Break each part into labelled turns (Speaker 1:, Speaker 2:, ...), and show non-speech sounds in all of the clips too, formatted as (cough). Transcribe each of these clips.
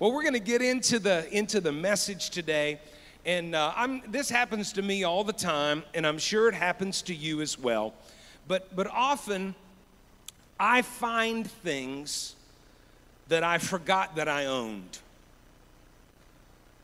Speaker 1: Well, we're going to get into the into the message today, and uh, I'm, this happens to me all the time, and I'm sure it happens to you as well. But but often, I find things that I forgot that I owned.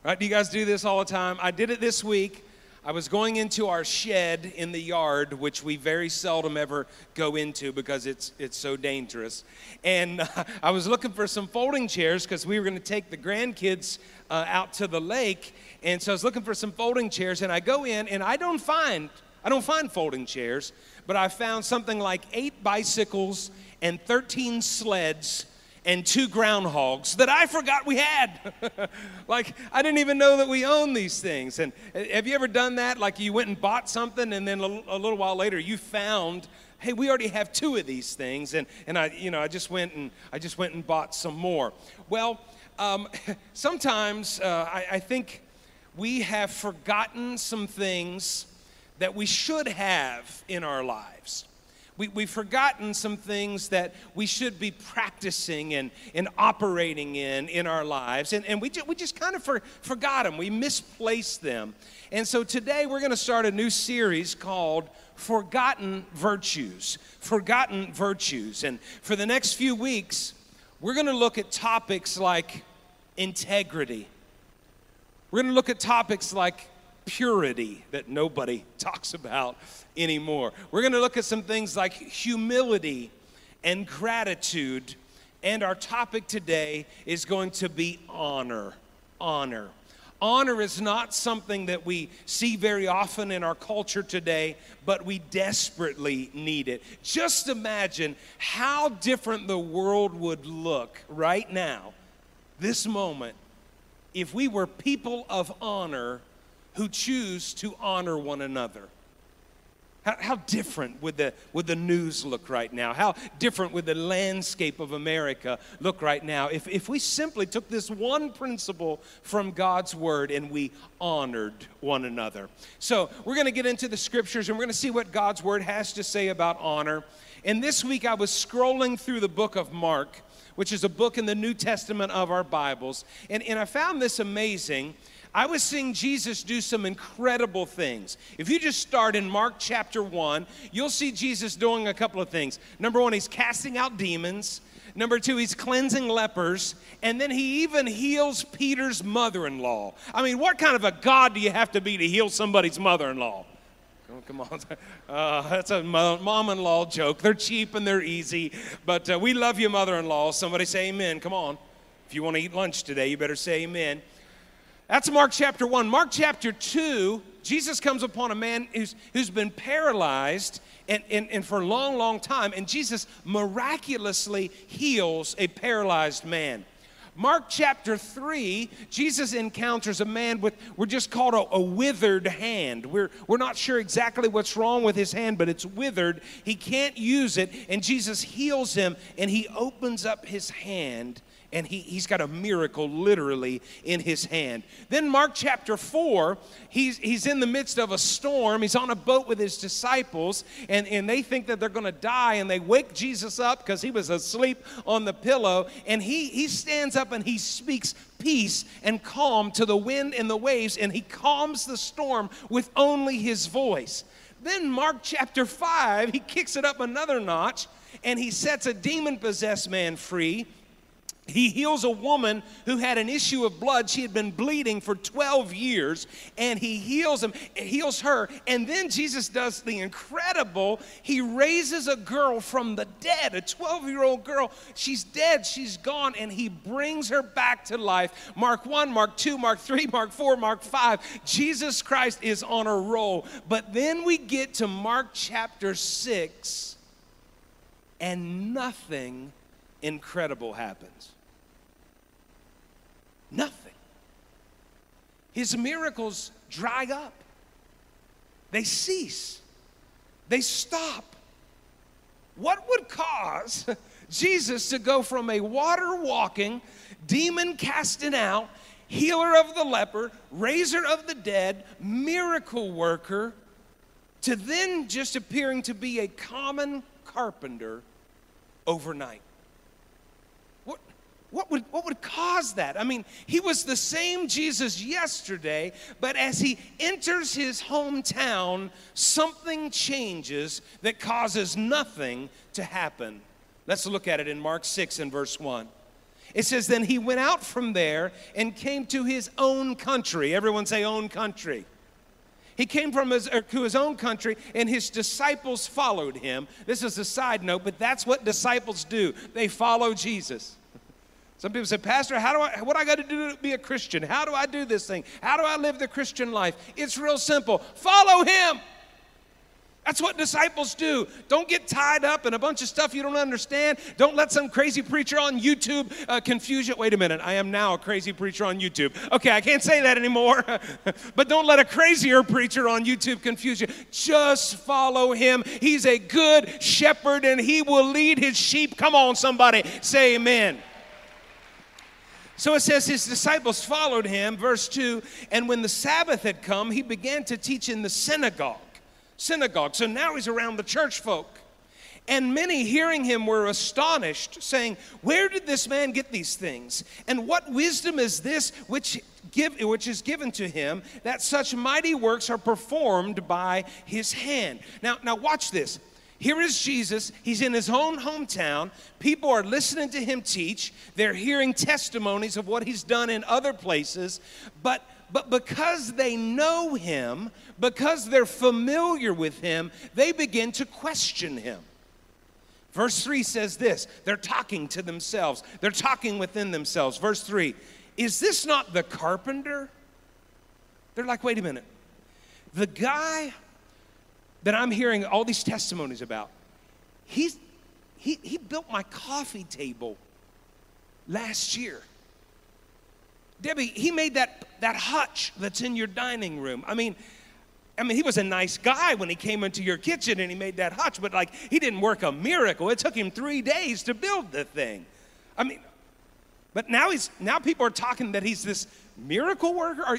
Speaker 1: Right? Do you guys do this all the time? I did it this week. I was going into our shed in the yard, which we very seldom ever go into because it's it's so dangerous. And uh, (laughs) I was looking for some folding chairs because we were going to take the grandkids uh, out to the lake. And so I was looking for some folding chairs, and I go in, and I don't find I don't find folding chairs, but I found something like eight bicycles and 13 sleds and two groundhogs that I forgot we had. (laughs) like, I didn't even know that we owned these things. And uh, have you ever done that? Like, you went and bought something, and then a, a little while later, you found, hey, we already have two of these things. And, and I, you know, I just went and I just went and bought some more. Well, um, (laughs) sometimes uh, I, I think we have forgotten some things that we should have in our lives we, we've forgotten some things that we should be practicing and, and operating in in our lives. And, and we, ju- we just kind of for, forgot them, we misplaced them. And so today we're going to start a new series called Forgotten Virtues. Forgotten Virtues. And for the next few weeks, we're going to look at topics like integrity. We're going to look at topics like purity that nobody (laughs) talks about anymore. We're going to look at some things like humility and gratitude. And our topic today is going to be honor. Honor. Honor is not something that we see very often in our culture today, but we desperately need it. Just imagine how different the world would look right now, this moment, if we were people of honor who choose to honor one another. How, how, different would the, would the news look right now? How different would the landscape of America look right now if, if we simply took this one principle from God's word and we honored one another? So, we're going to get into the scriptures and we're going to see what God's word has to say about honor. And this week I was scrolling through the book of Mark, which is a book in the New Testament of our Bibles, and, and I found this amazing I was seeing Jesus do some incredible things. If you just start in Mark chapter 1, you'll see Jesus doing a couple of things. Number one, he's casting out demons. Number two, he's cleansing lepers. And then he even heals Peter's mother in law. I mean, what kind of a God do you have to be to heal somebody's mother in law? Oh, come on. (laughs) Uh, that's a mom in law joke. They're cheap and they're easy. But uh, we love you, mother in law. Somebody say amen. Come on. If you want to eat lunch today, you better say amen. That's Mark chapter 1. Mark chapter 2, Jesus comes upon a man who's, who's been paralyzed and, and, and for a long, long time, and Jesus miraculously heals a paralyzed man. Mark chapter 3, Jesus encounters a man with, we're just called a, a, withered hand. We're, we're not sure exactly what's wrong with his hand, but it's withered. He can't use it, and Jesus heals him, and he opens up his hand and he, he's got a miracle literally in his hand. Then, Mark chapter 4, he's, he's in the midst of a storm. He's on a boat with his disciples, and, and they think that they're going to die, and they wake Jesus up because he was asleep on the pillow. And he, he stands up and he speaks peace and calm to the wind and the waves, and he calms the storm with only his voice. Then, Mark chapter 5, he kicks it up another notch and he sets a demon possessed man free he heals a woman who had an issue of blood. She had been bleeding for 12 years, and he heals him, heals her. And then Jesus does the incredible. He raises a girl from the dead, a 12-year-old girl. She's dead, she's gone, and he brings her back to life. Mark 1, Mark 2, Mark 3, Mark 4, Mark 5. Jesus Christ is on a roll. But then we get to Mark chapter 6, and nothing incredible happens. Nothing. His miracles dry up, they cease, they stop. What would cause (laughs) Jesus to go from a water walking, demon casting out, healer of the leper, raiser of the dead, miracle worker, to then just appearing to be a common carpenter overnight? what would, what would cause that? I mean, he was the same Jesus yesterday, but as he enters his hometown, something changes that causes nothing to happen. Let's look at it in Mark 6 and verse 1. It says, Then he went out from there and came to his own country. Everyone say, own country. He came from his, er, to his own country, and his disciples followed him. This is a side note, but that's what disciples do. They follow Jesus. Some people say, Pastor, how do I, what I got to do to be a Christian? How do I do this thing? How do I live the Christian life? It's real simple. Follow him. That's what disciples do. Don't get tied up in a bunch of stuff you don't understand. Don't let some crazy preacher on YouTube uh, confuse you. Wait a minute, I am now a crazy preacher on YouTube. Okay, I can't say that anymore. (laughs) but don't let a crazier preacher on YouTube confuse you. Just follow him. He's a good shepherd and he will lead his sheep. Come on, somebody, say amen. So it says his disciples followed him, verse 2, and when the Sabbath had come, he began to teach in the synagogue. Synagogue. So now he's around the church folk. And many hearing him were astonished, saying, Where did this man get these things? And what wisdom is this which, give, which is given to him that such mighty works are performed by his hand? Now, now watch this. Here is Jesus. He's in his own hometown. People are listening to him teach. They're hearing testimonies of what he's done in other places. But, but because they know him, because they're familiar with him, they begin to question him. Verse 3 says this they're talking to themselves, they're talking within themselves. Verse 3 Is this not the carpenter? They're like, wait a minute. The guy that I'm hearing all these testimonies about. He's, he, he built my coffee table last year. Debbie, he made that, that hutch that's in your dining room. I mean, I mean, he was a nice guy when he came into your kitchen and he made that hutch, but like he didn't work a miracle. It took him three days to build the thing. I mean, but now he's now people are talking that he's this miracle worker. Are,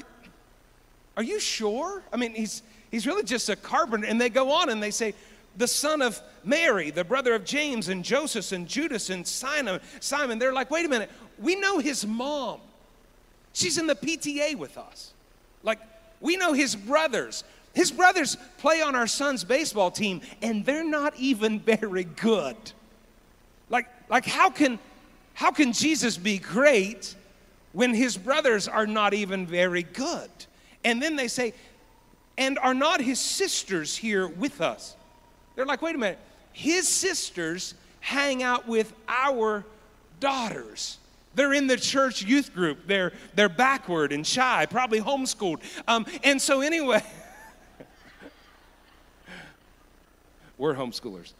Speaker 1: are you sure? I mean, he's He's really just a carpenter. And they go on and they say, the son of Mary, the brother of James and Joseph and Judas and Simon. Simon, they're like, wait a minute, we know his mom. She's in the PTA with us. Like, we know his brothers. His brothers play on our son's baseball team, and they're not even very good. Like, like how can how can Jesus be great when his brothers are not even very good? And then they say, and are not his sisters here with us? They're like, wait a minute. His sisters hang out with our daughters. They're in the church youth group. They're, they're backward and shy, probably homeschooled. Um, and so, anyway, (laughs) we're homeschoolers.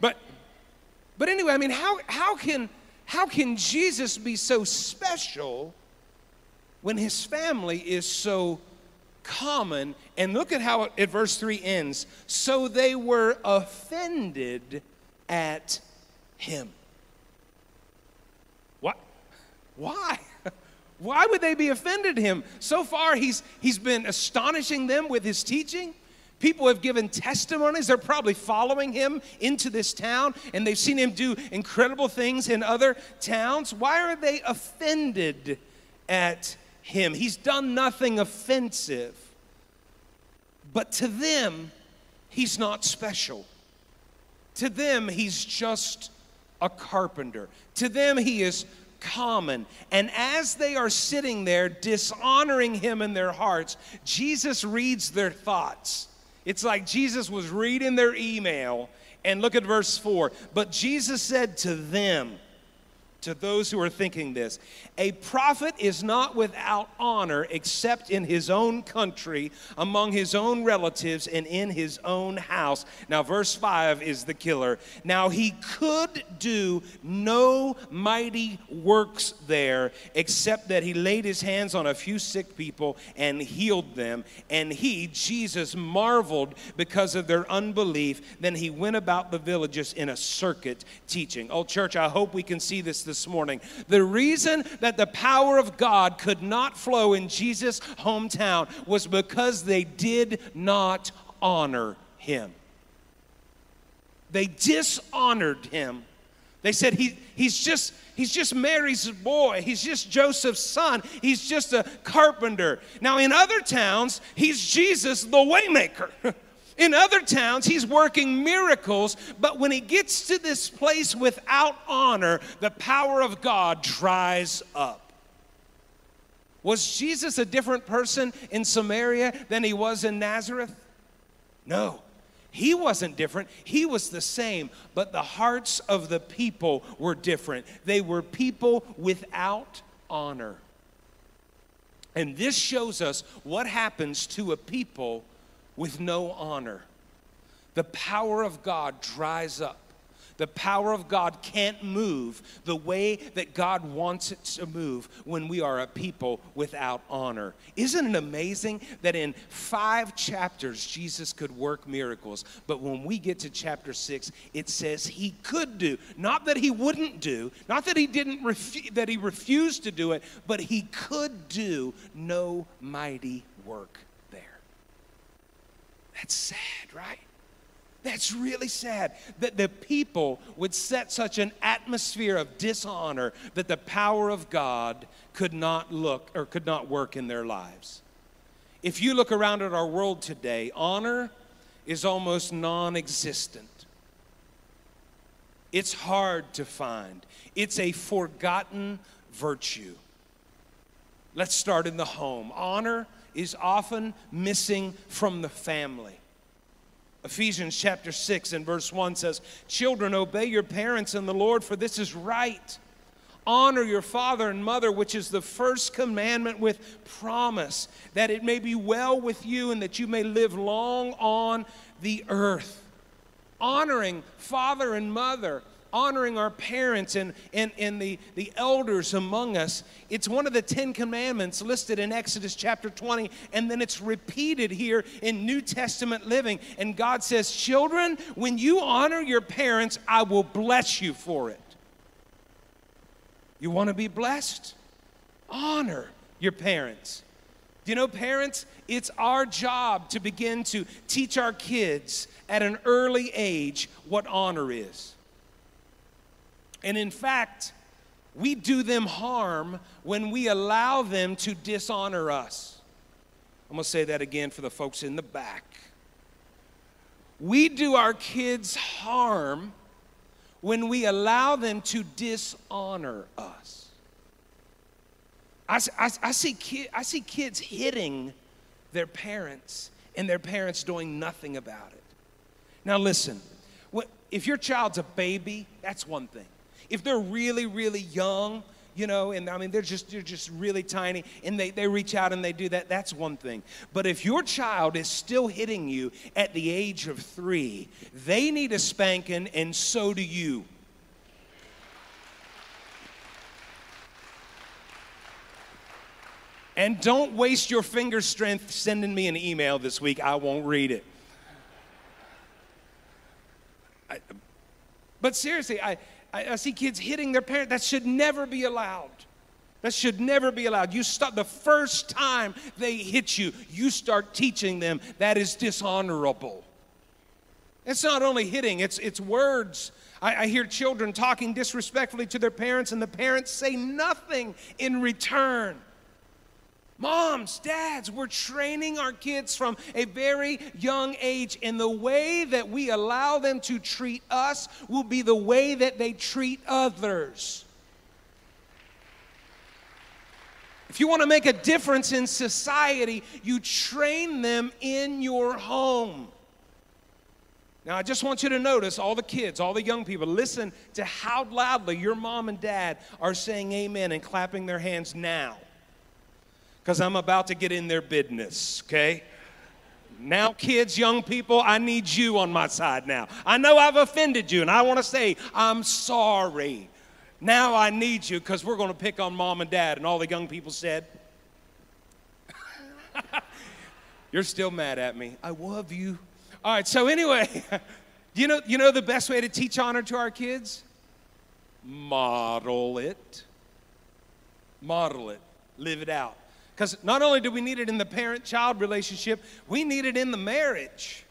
Speaker 1: But, but anyway, I mean, how, how, can, how can Jesus be so special when his family is so common. And look at how it, verse 3 ends. So they were offended at him. What? Why? (laughs) Why would they be offended at him? So far, he's, he's been astonishing them with his teaching. People have given testimonies. They're probably following him into this town and they've seen him do incredible things in other towns. Why are they offended at him. He's done nothing offensive. But to them, he's not special. To them, he's just a carpenter. To them, he is common. And as they are sitting there dishonoring him in their hearts, Jesus reads their thoughts. It's like Jesus was reading their email. And look at verse 4. But Jesus said to them, to those who are thinking this. A prophet is not without honor except in his own country, among his own relatives, and in his own house. Now, verse 5 is the killer. Now, he could do no mighty works there except that he laid his hands on a few sick people and healed them. And he, Jesus, marveled because of their unbelief. Then he went about the villages in a circuit teaching. Oh, church, I hope we can see this this morning. The reason that the power of God could not flow in Jesus' hometown was because they did not honor him. They dishonored him. They said he, he's just He's just Mary's boy. He's just Joseph's son. He's just a carpenter. Now, in other towns, he's Jesus, the waymaker. (laughs) In other towns, he's working miracles, but when he gets to this place without honor, the power of God dries up. Was Jesus a different person in Samaria than he was in Nazareth? No. He wasn't different. He was the same, but the hearts of the people were different. They were people without honor. And this shows us what happens to a people with no honor. The power of God dries up. The power of God can't move the way that God wants it to move when we are a people without honor. Isn't it amazing that in five chapters Jesus could work miracles, but when we get to chapter six, it says he could do, not that he wouldn't do, not that he didn't refu- that he refused to do it, but he could do no mighty work. That's sad, right? That's really sad that the people would set such an atmosphere of dishonor that the power of God could not look or could not work in their lives. If you look around at our world today, honor is almost non existent. It's hard to find, it's a forgotten virtue. Let's start in the home. Honor is often missing from the family. Ephesians chapter 6 and verse 1 says, Children, obey your parents in the Lord, for this is right. Honor your father and mother, which is the first commandment with promise, that it may be well with you and that you may live long on the earth. Honoring father and mother honoring our parents and, and, and the, the elders among us. It's one of the Ten Commandments listed in Exodus chapter 20, and then it's repeated here in New Testament living. And God says, Children, when you honor your parents, I will bless you for it. You want to be blessed? Honor your parents. Do you know, parents, it's our job to begin to teach our kids at an early age what honor is. And in fact, we do them harm when we allow them to dishonor us. I'm gonna say that again for the folks in the back. We do our kids harm when we allow them to dishonor us. I, I, I see, I see kids hitting their parents and their parents doing nothing about it. Now, listen, if your child's a baby, that's one thing. If they're really, really young, you know, and I mean, they're just, they're just really tiny and they, they reach out and they do that, that's one thing. But if your child is still hitting you at the age of three, they need a spanking and so do you. And don't waste your finger strength sending me an email this week. I won't read it. I, but seriously, I, I, I see kids hitting their parents. That should never be allowed. That should never be allowed. You stop the first time they hit you, you start teaching them that is dishonorable. It's not only hitting, it's, it's words. I, I, hear children talking disrespectfully to their parents, and the parents say nothing in return. Moms, dads, we're training our kids from a very young age, and the way that we allow them to treat us will be the way that they treat others. If you want to make a difference in society, you train them in your home. Now, I just want you to notice all the kids, all the young people, listen to how loudly your mom and dad are saying amen and clapping their hands now because I'm about to get in their business, okay? Now, kids, young people, I need you on my side now. I know I've offended you, and I want to say, I'm sorry. Now I need you because we're going to pick on mom and dad. And all the young people said, (laughs) You're still mad at me. I love you. All right, so anyway, (laughs) you know, you know the best way to teach honor to our kids? Model it. Model it. Live it out. Because not only do we need it in the parent child relationship, we need it in the marriage.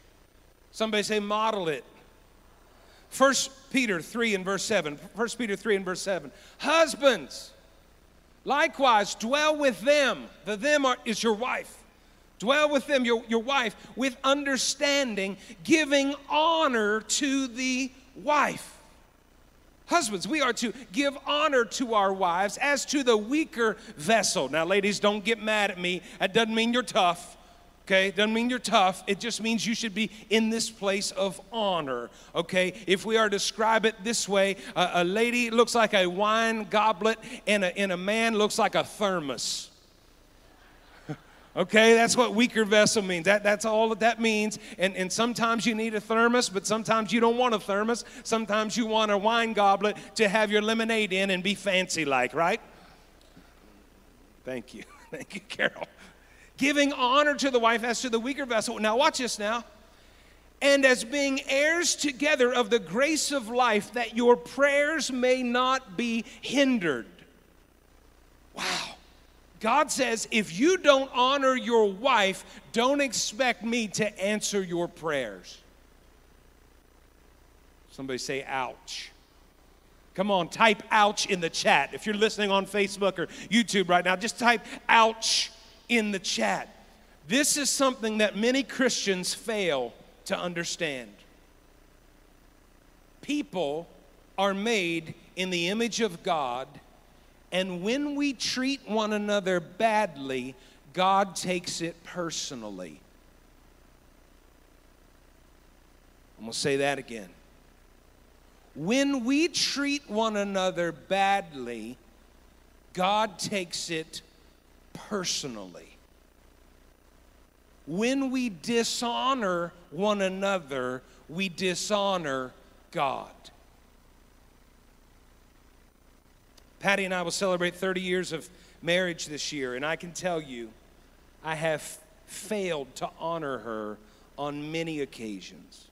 Speaker 1: Somebody say, model it. First, Peter 3 and verse 7. 1 Peter 3 and verse 7. Husbands, likewise, dwell with them. The them are, is your wife. Dwell with them, your, your wife, with understanding, giving honor to the wife. Husbands, we are to give honor to our wives as to the weaker vessel. Now, ladies, don't get mad at me. That doesn't mean you're tough. Okay, doesn't mean you're tough. It just means you should be in this place of honor. Okay, if we are to describe it this way, a, a lady looks like a wine goblet, and a, and a man looks like a thermos. Okay, that's what weaker vessel means. That, that's all that that means. And, and sometimes you need a thermos, but sometimes you don't want a thermos. Sometimes you want a wine goblet to have your lemonade in and be fancy like, right? Thank you. (laughs) Thank you, Carol. Giving honor to the wife as to the weaker vessel. Now, watch this now. And as being heirs together of the grace of life, that your prayers may not be hindered. Wow. God says, if you don't honor your wife, don't expect me to answer your prayers. Somebody say, ouch. Come on, type ouch in the chat. If you're listening on Facebook or YouTube right now, just type ouch in the chat. This is something that many Christians fail to understand. People are made in the image of God and when we treat one another badly, God takes it personally. I'm going to say that again. When we treat one another badly, God takes it personally. When we dishonor one another, we dishonor God. Patty and I will celebrate 30 years of marriage this year, and I can tell you, I have failed to honor her on many occasions.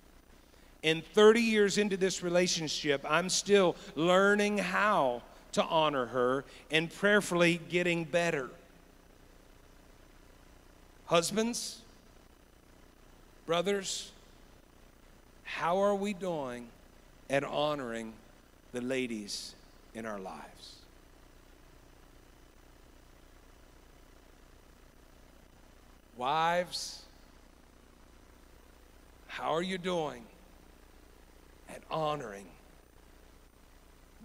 Speaker 1: And 30 years into this relationship, I'm still learning how to honor her and prayerfully getting better. Husbands, brothers, how are we doing at honoring the ladies in our lives? Wives, how are you doing at honoring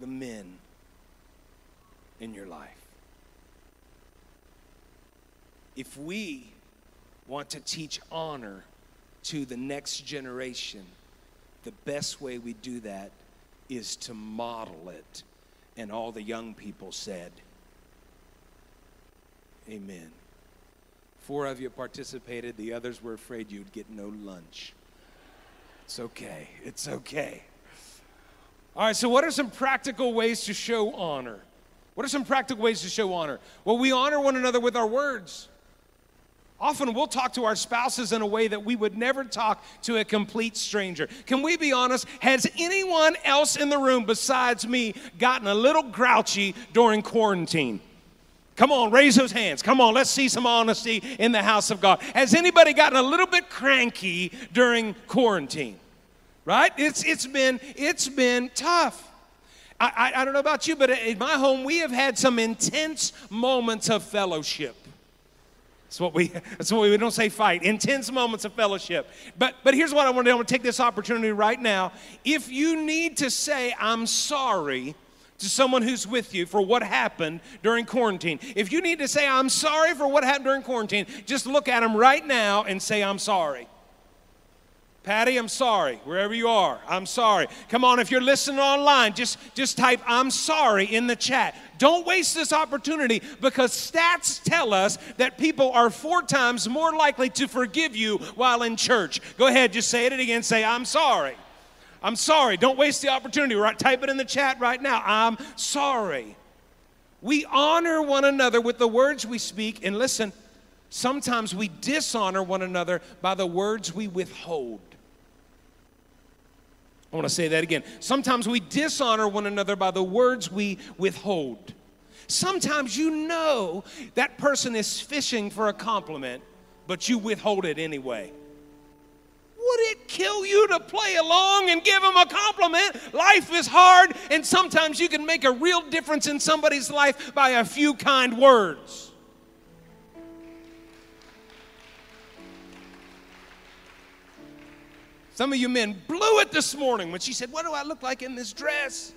Speaker 1: the men in your life? If we want to teach honor to the next generation, the best way we do that is to model it. And all the young people said, Amen. Four of you participated, the others were afraid you'd get no lunch. It's okay. It's okay. All right, so what are some practical ways to show honor? What are some practical ways to show honor? Well, we honor one another with our words. Often we'll talk to our spouses in a way that we would never talk to a complete stranger. Can we be honest? Has anyone else in the room besides me gotten a little grouchy during quarantine? Come on, raise those hands. Come on, let's see some honesty in the house of God. Has anybody gotten a little bit cranky during quarantine? Right? It's, it's, been, it's been tough. I, I, I don't know about you, but in my home, we have had some intense moments of fellowship. That's what we, that's what we, we don't say fight, intense moments of fellowship. But, but here's what I want to do. I want to take this opportunity right now. If you need to say, I'm sorry, to someone who's with you for what happened during quarantine. If you need to say, I'm sorry for what happened during quarantine, just look at them right now and say, I'm sorry. Patty, I'm sorry. Wherever you are, I'm sorry. Come on, if you're listening online, just, just type I'm sorry in the chat. Don't waste this opportunity because stats tell us that people are four times more likely to forgive you while in church. Go ahead, just say it again. Say, I'm sorry. I'm sorry. Don't waste the opportunity. Right, type it in the chat right now. I'm sorry. We honor one another with the words we speak. And listen, sometimes we dishonor one another by the words we withhold. I want to say that again. Sometimes we dishonor one another by the words we withhold. Sometimes you know that person is fishing for a compliment, but you withhold it anyway. Would it kill you to play along and give him a compliment? Life is hard, and sometimes you can make a real difference in somebody's life by a few kind words. Some of you men blew it this morning when she said, What do I look like in this dress?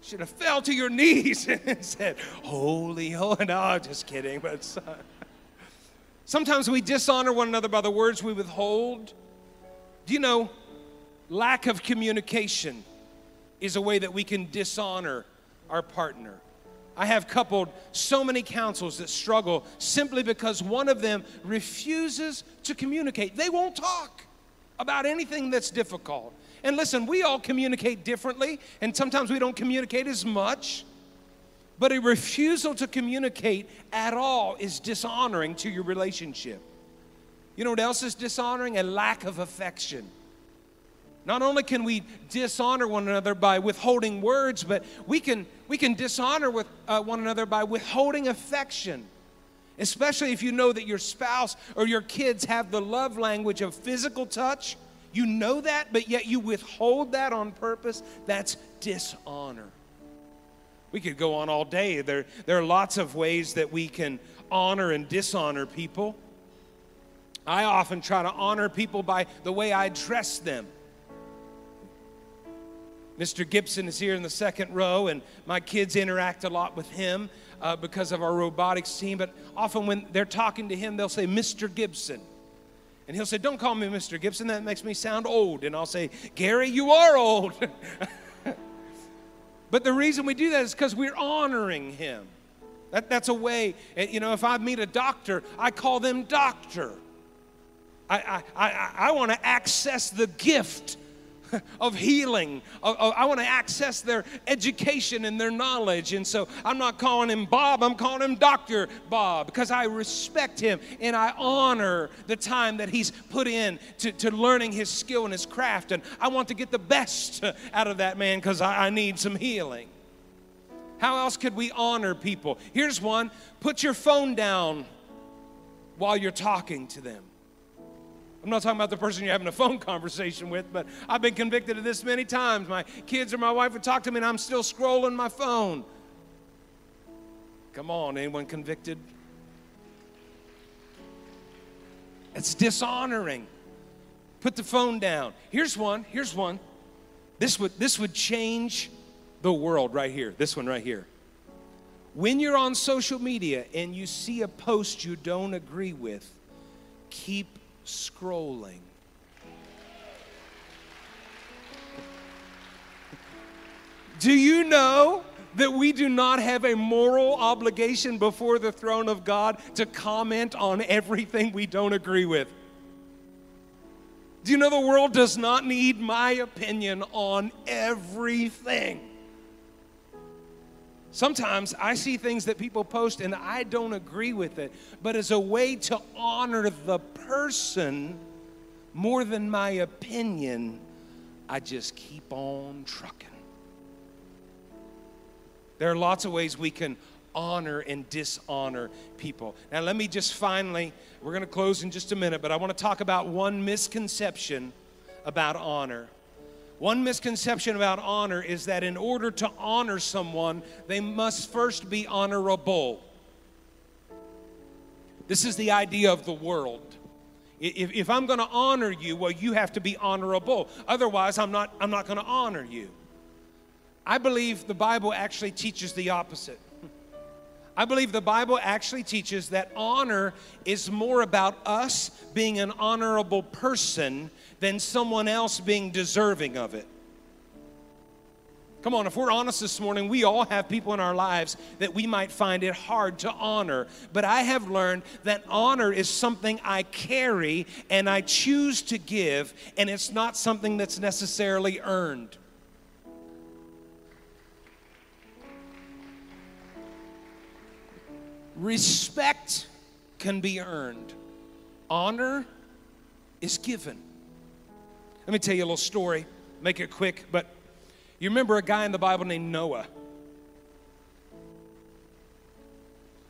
Speaker 1: Should have fell to your (laughs) knees and said, Holy, holy. No, just kidding. But sometimes we dishonor one another by the words we withhold. Do you know, lack of communication is a way that we can dishonor our partner. I have coupled so many counsels that struggle simply because one of them refuses to communicate. They won't talk about anything that's difficult. And listen, we all communicate differently, and sometimes we don't communicate as much. But a refusal to communicate at all is dishonoring to your relationship. You know what else is dishonoring? A lack of affection. Not only can we dishonor one another by withholding words, but we can, we can dishonor with, uh, one another by withholding affection. Especially if you know that your spouse or your kids have the love language of physical touch. You know that, but yet you withhold that on purpose. That's dishonor. We could go on all day. There, there are lots of ways that we can honor and dishonor people. I often try to honor people by the way I dress them. Mr. Gibson is here in the second row, and my kids interact a lot with him uh, because of our robotics team. But often when they're talking to him, they'll say, Mr. Gibson. And he'll say, Don't call me Mr. Gibson, that makes me sound old. And I'll say, Gary, you are old. (laughs) but the reason we do that is because we're honoring him. That, that's a way, eh, you know, if I meet a doctor, I call them doctor. I, I, I, I want to access the gift of healing. I want to access their education and their knowledge. And so I'm not calling him Bob, I'm calling him Dr. Bob because I respect him and I honor the time that he's put in to, to learning his skill and his craft. And I want to get the best out of that man because I, I need some healing. How else could we honor people? Here's one put your phone down while you're talking to them. I'm not talking about the person you're having a phone conversation with, but I've been convicted of this many times. My kids or my wife would talk to me and I'm still scrolling my phone. Come on, anyone convicted? It's dishonoring. Put the phone down. Here's one. Here's one. This would this would change the world right here. This one right here. When you're on social media and you see a post you don't agree with, keep scrolling. Do you know that we do not have a moral obligation before the throne of God to comment on everything we don't agree with? Do you know the world does not need my opinion on everything? Sometimes I see things that people post and I don't agree with it, but as a way to honor the person more than my opinion, I just keep on trucking. There are lots of ways we can honor and dishonor people. Now, let me just finally, we're going to close in just a minute, but I want to talk about one misconception about honor. One misconception about honor is that in order to honor someone, they must first be honorable. This is the idea of the world. If, if I'm going to honor you, well, you have to be honorable. Otherwise, I'm not, I'm not going to honor you. I believe the Bible actually teaches the opposite. I believe the Bible actually teaches that honor is more about us being an honorable person than someone else being deserving of it. Come on, if we're honest this morning, we all have people in our lives that we might find it hard to honor. But I have learned that honor is something I carry and I choose to give, and it's not something that's necessarily earned. Respect can be earned, honor is given. Let me tell you a little story, make it quick, but you remember a guy in the Bible named Noah?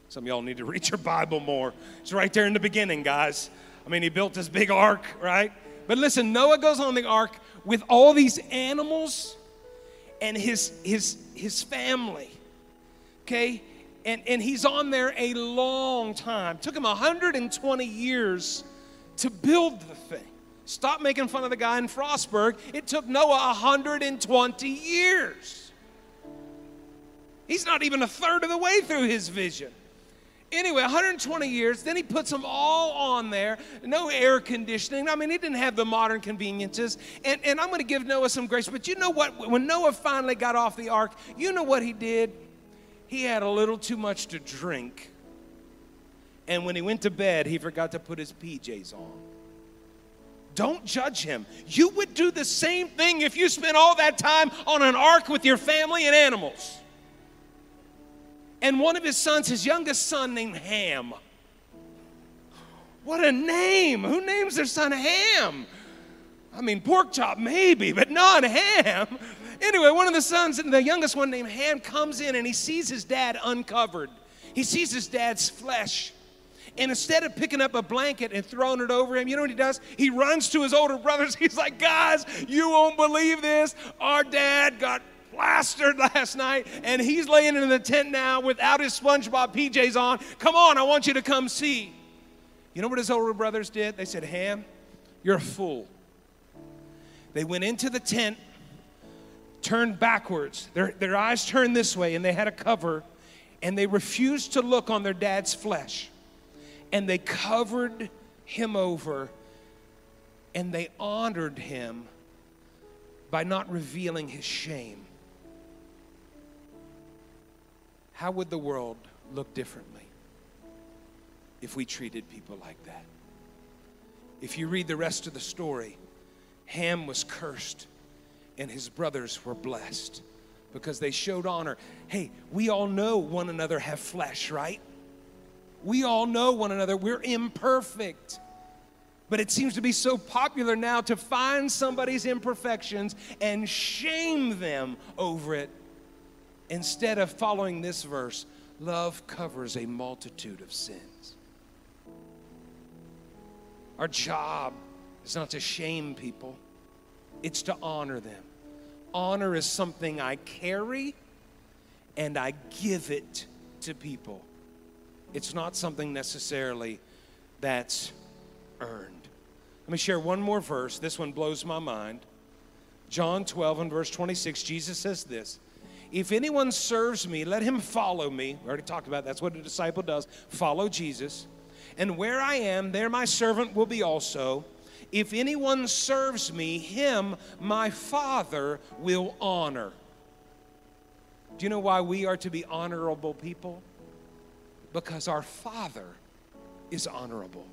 Speaker 1: Some of y'all need to (laughs) read your Bible more. It's right there in the beginning, guys. I mean, he built this big ark, right? But listen, Noah goes on the ark with all these animals and his his his family. Okay? And, and he's on there a long time. Took him 120 years to build the thing. Stop making fun of the guy in Frostburg. It took Noah 120 years. He's not even a third of the way through his vision. Anyway, 120 years, then he puts them all on there. No air conditioning. I mean, he didn't have the modern conveniences. And, and I'm going to give Noah some grace. But you know what? When Noah finally got off the ark, you know what he did? He had a little too much to drink. And when he went to bed, he forgot to put his PJs on. Don't judge him. You would do the same thing if you spent all that time on an ark with your family and animals. And one of his sons, his youngest son, named Ham. What a name! Who names their son Ham? I mean, pork chop maybe, but not Ham. Anyway, one of the sons, the youngest one named Ham, comes in and he sees his dad uncovered. He sees his dad's flesh. And instead of picking up a blanket and throwing it over him, you know what he does? He runs to his older brothers. (laughs) He's like, Guys, you won't believe this. Our dad got plastered (laughs) last night and he's laying in the tent now without his SpongeBob PJs on. Come on, I want you to come see. You know what his older brothers did? They said, Ham, you're a fool. They went into the tent, turned backwards. Their, their eyes turned this way, and they had a cover, and they refused to look on their dad's flesh and they covered him over and they honored him by not revealing his shame. How would the world look differently if we treated people like that? If you read the rest of the story, Ham was cursed and his brothers were blessed because they showed honor. Hey, we all know one another have flesh, right? We all know one another. We're imperfect. But it seems to be so popular now to find somebody's imperfections and shame them over it instead of following this verse love covers a multitude of sins. Our job is not to shame people, it's to honor them. Honor is something I carry and I give it to people. It's not something necessarily that's earned. Let me share one more verse. This one blows my mind. John 12 and verse 26, Jesus says this If anyone serves me, let him follow me. We already talked about that. that's what a disciple does follow Jesus. And where I am, there my servant will be also. If anyone serves me, him my Father will honor. Do you know why we are to be honorable people? Because our Father is honorable.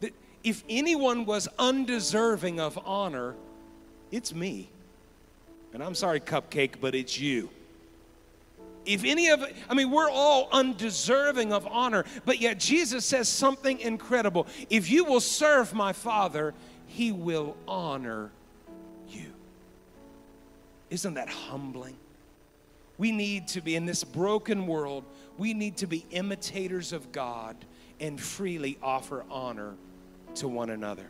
Speaker 1: That if anyone was undeserving of honor, it's me. And I'm sorry, Cupcake, but it's you. If any of I mean, we're all undeserving of honor, but yet Jesus says something incredible. If you will serve my Father, he will honor you. Isn't that humbling? We need to be in this broken world we need to be imitators of God and freely offer honor to one another.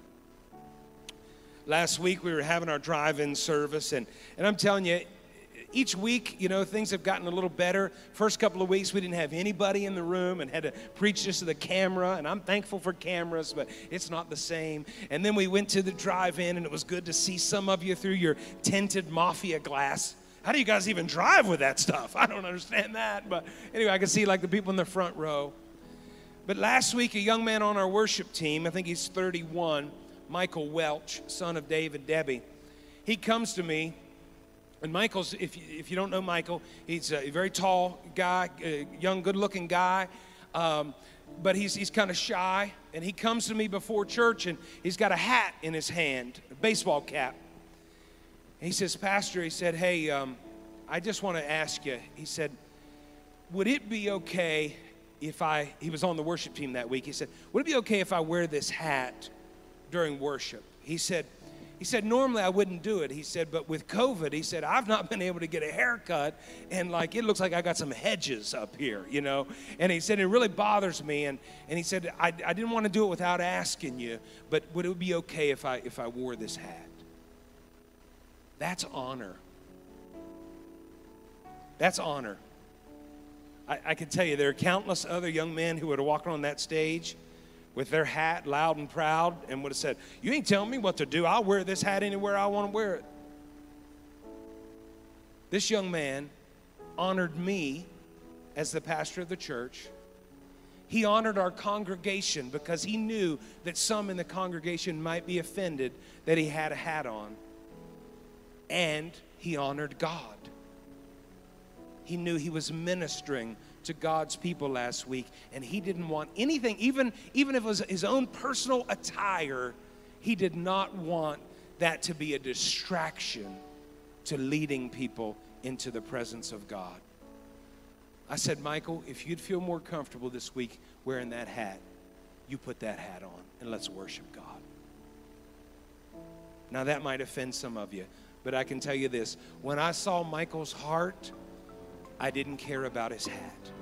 Speaker 1: Last week we were having our drive in service, and, and I'm telling you, each week, you know, things have gotten a little better. First couple of weeks, we didn't have anybody in the room and had to preach just to the camera. And I'm thankful for cameras, but it's not the same. And then we went to the drive in, and it was good to see some of you through your tinted mafia glass. How do you guys even drive with that stuff? (laughs) I don't understand that. But anyway, I could see like the people in the front row. But last week, a young man on our worship team, I think he's 31, Michael Welch, son of Dave and Debbie, he comes to me. And Michael's, if you, if you don't know Michael, he's a very tall guy, young, good looking guy. Um, but he's, he's kind of shy. And he comes to me before church and he's got a hat in his hand, a baseball cap he says, Pastor, he said, hey, um, I just want to ask you, he said, would it be okay if I, he was on the worship team that week, he said, would it be okay if I wear this hat during worship? He said, he said, normally I wouldn't do it. He said, but with COVID, he said, I've not (laughs) been able to get a haircut. And like, it looks like I got some hedges up here, you know? And he said, it really bothers me. And, and he said, I, I didn't want to do it without asking you, but would it be okay if I, if I wore this hat? That's honor. That's honor. I, I can tell you, there are countless other young men who would have walked on that stage with their hat loud and proud and would have said, You ain't telling me what to do. I'll wear this hat anywhere I want to wear it. This young man honored me as the pastor of the church. He honored our congregation because he knew that some in the congregation might be offended that he had a hat on. And he honored God. He knew he was ministering to God's people last week, and he didn't want anything, even, even if it was his own personal attire, he did not want that to be a distraction to leading people into the presence of God. I said, Michael, if you'd feel more comfortable this week wearing that hat, you put that hat on and let's worship God. Now, that might offend some of you, but I can tell you this when I saw Michael's heart, I didn't care about his hat.